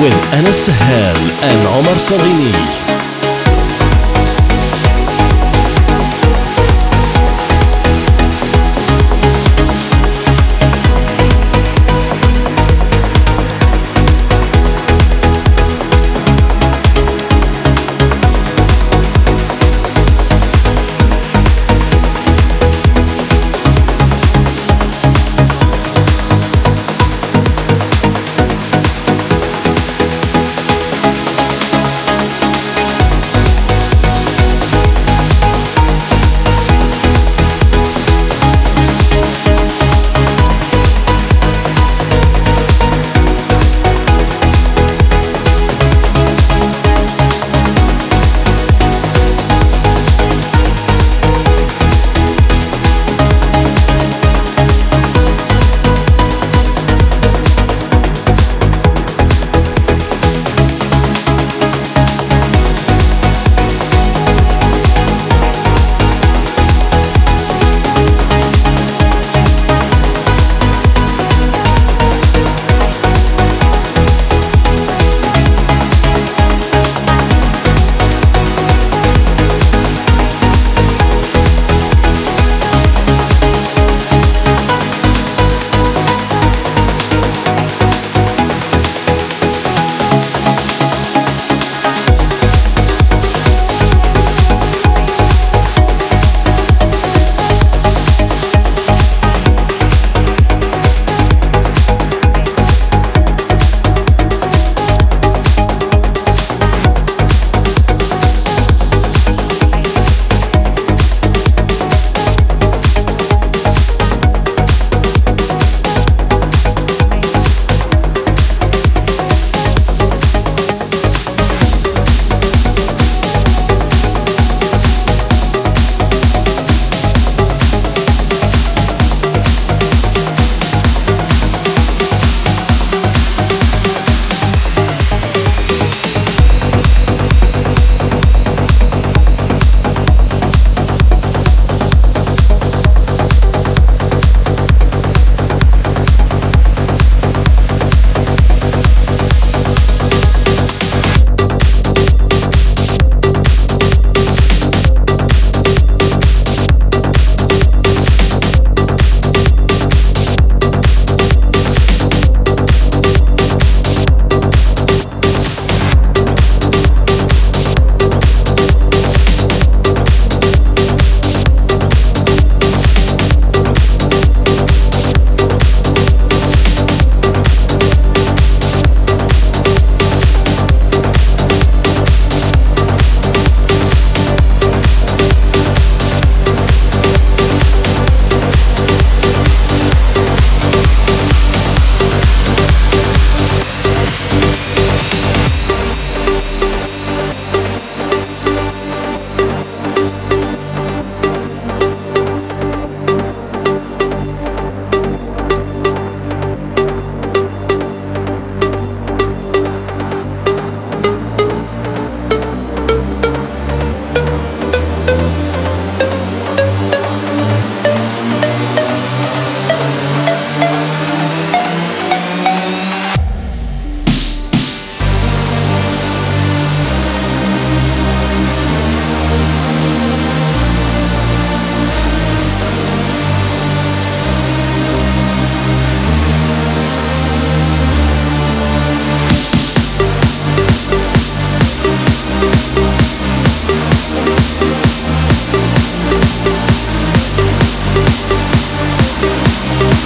with Anas Sahel and Omar Salini.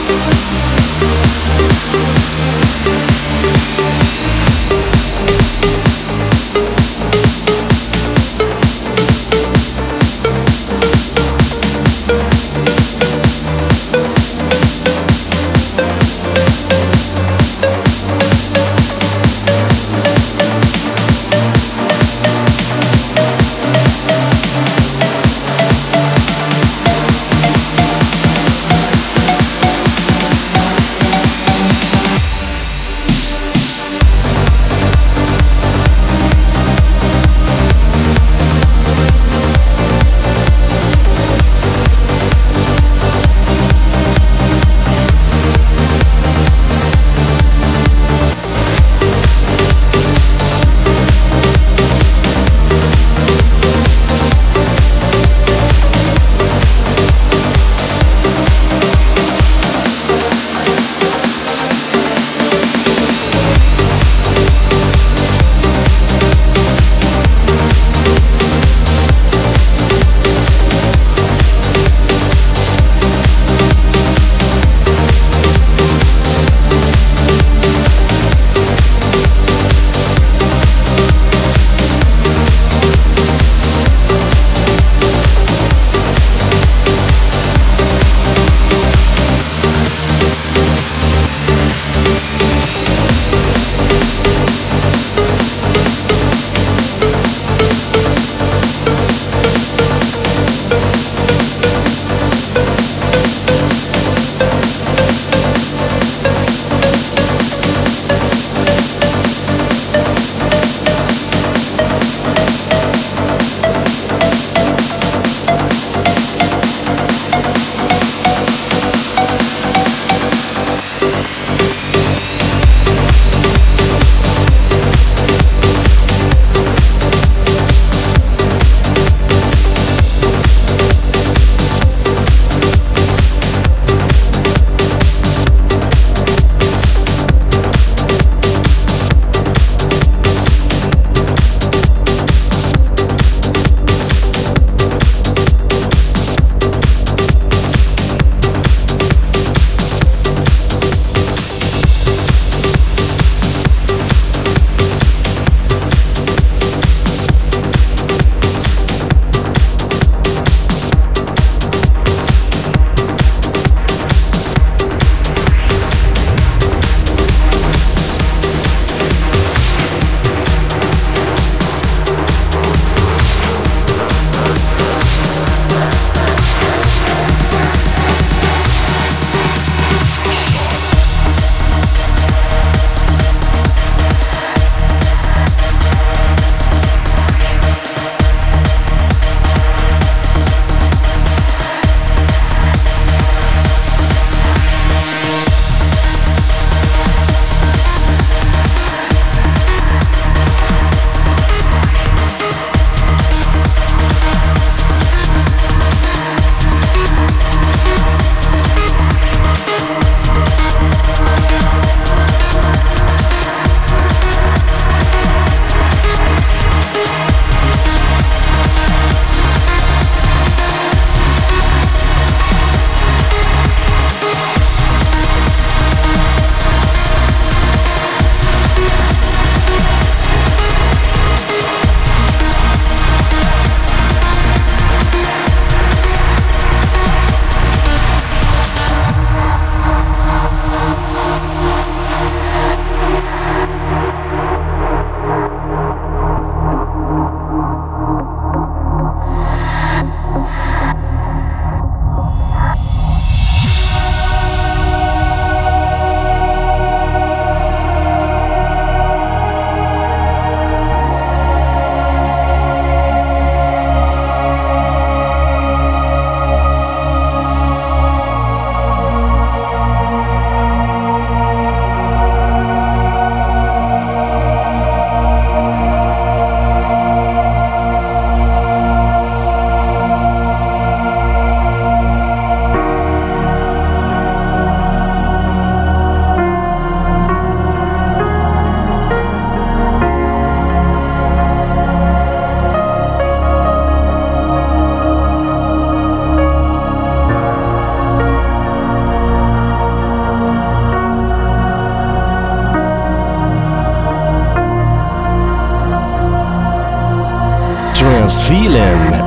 Thank you.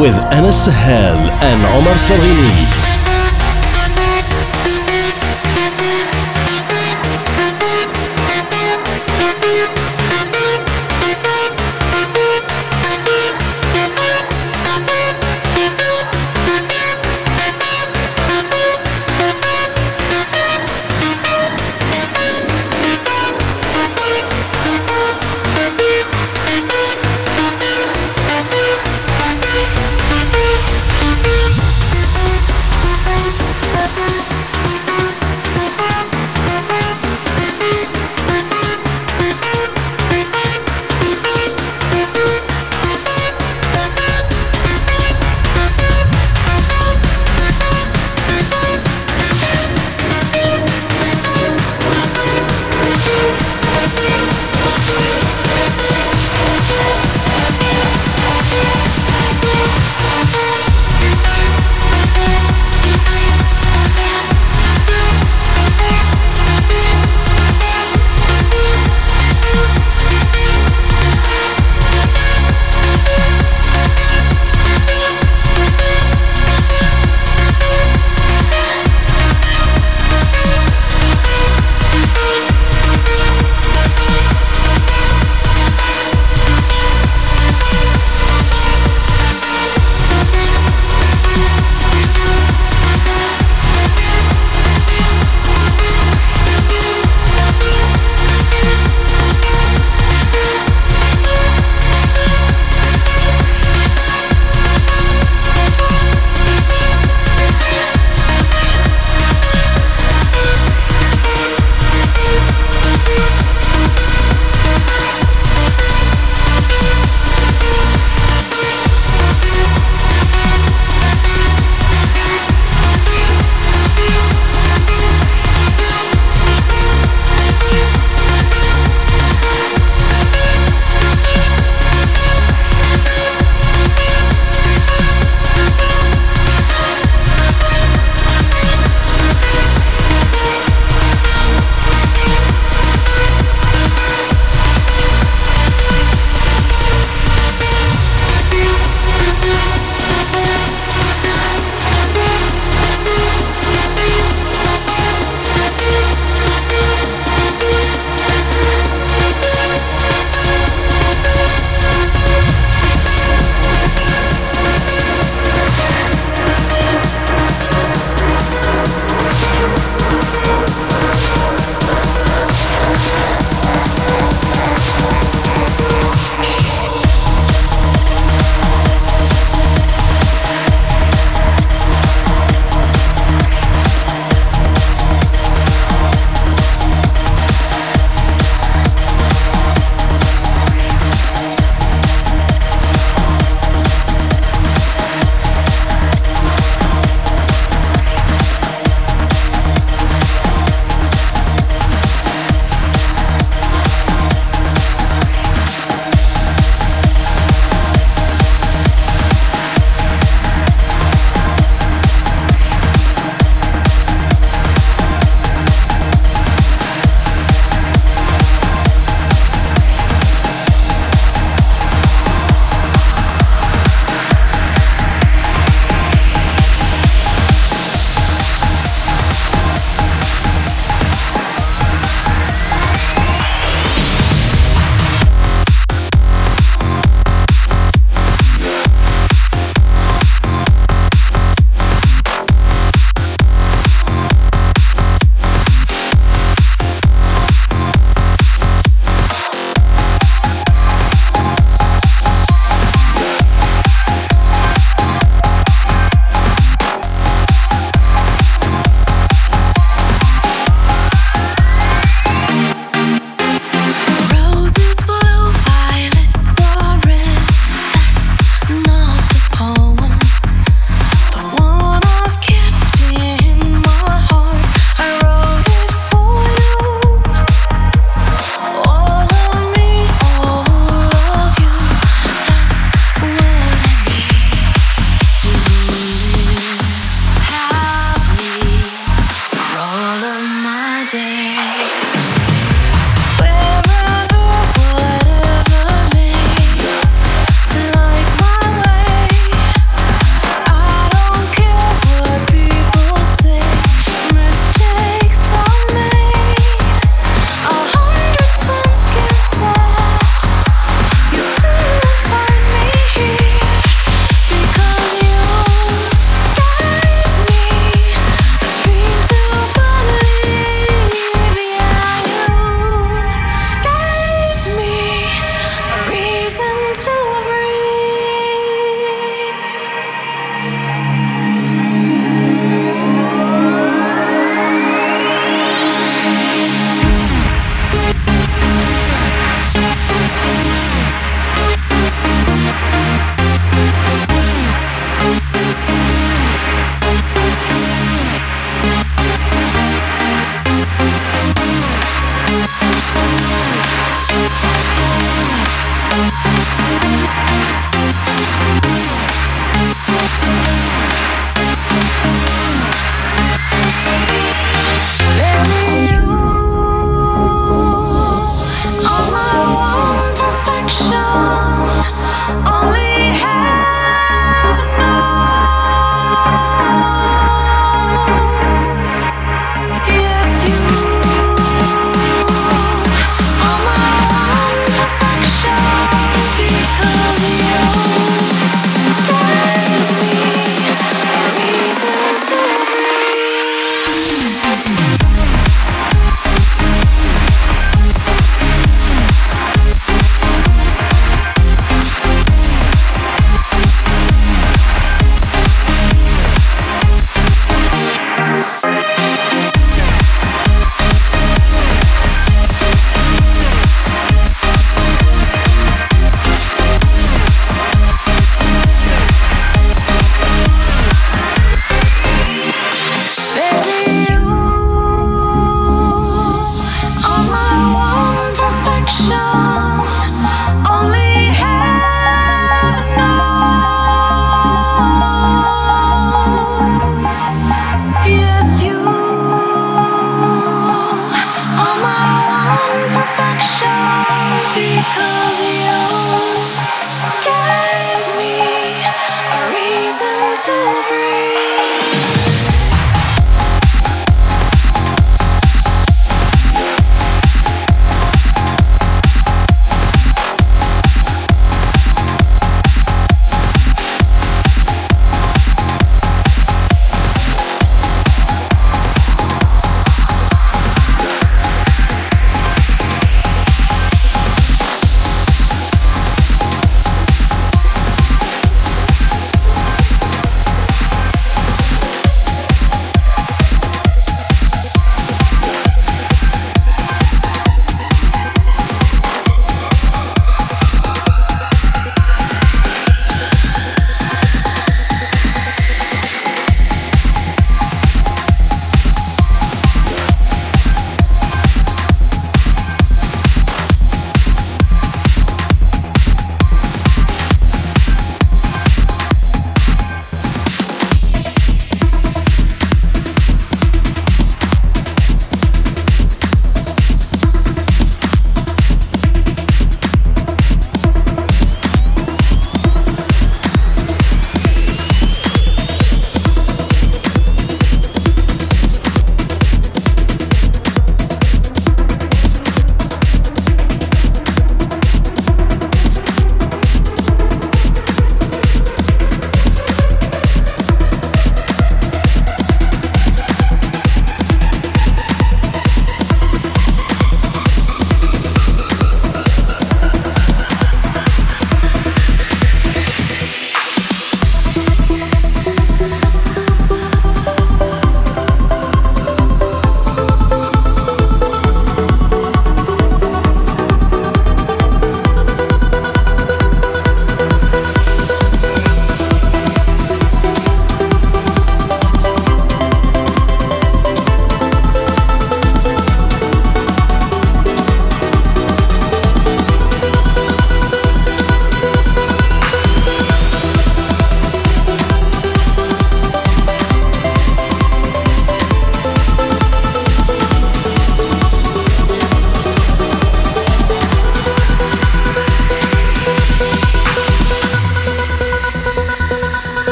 With Anas Sahel and Omar Salini.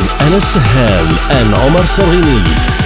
With Anas Sahel and Omar Salini.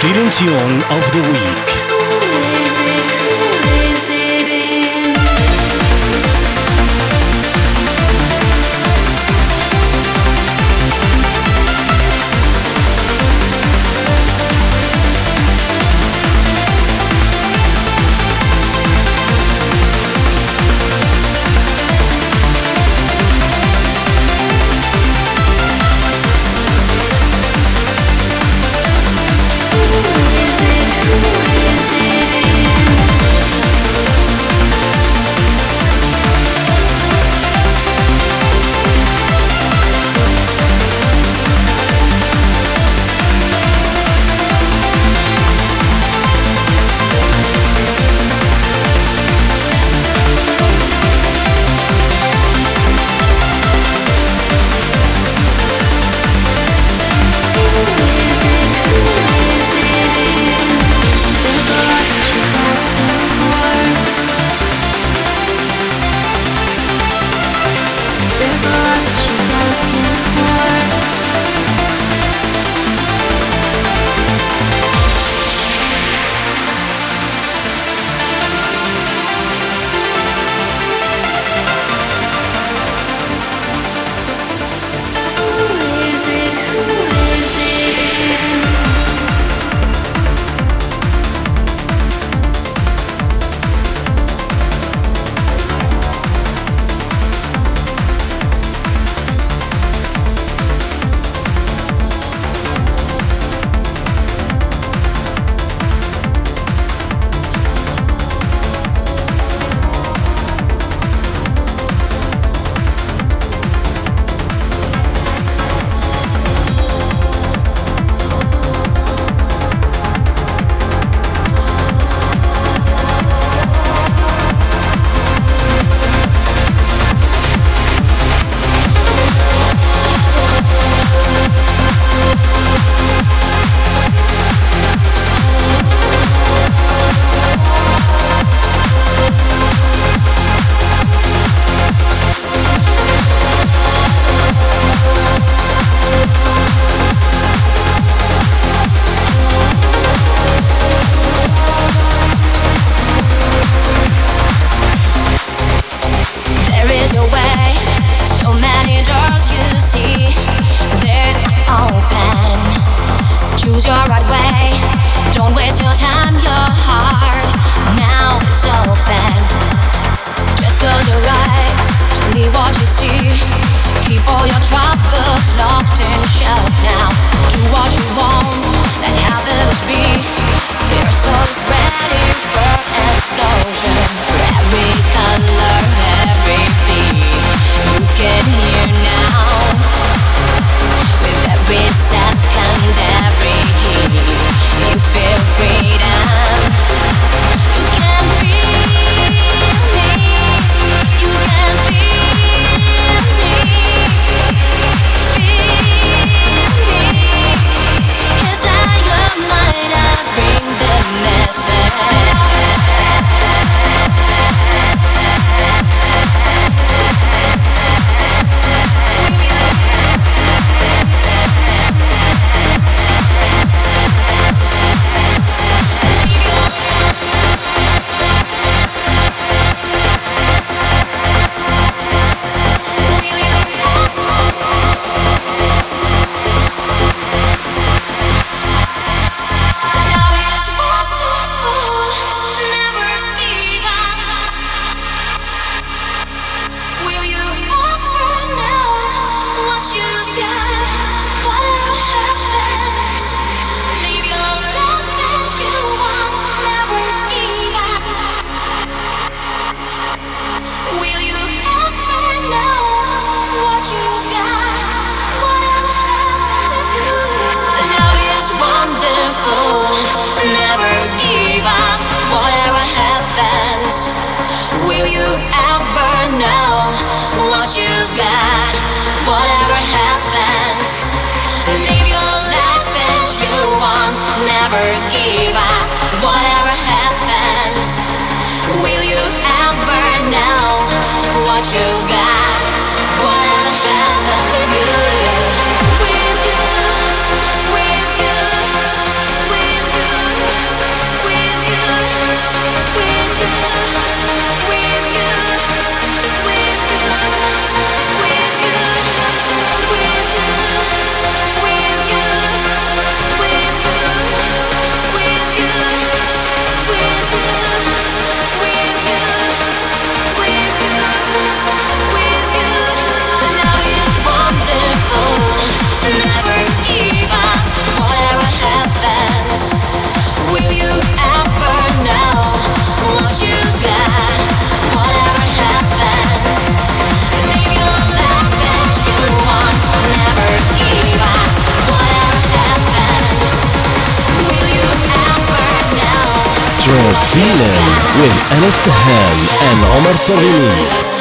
Tune of the Week. This Feeling with Anas and Omar Sarini.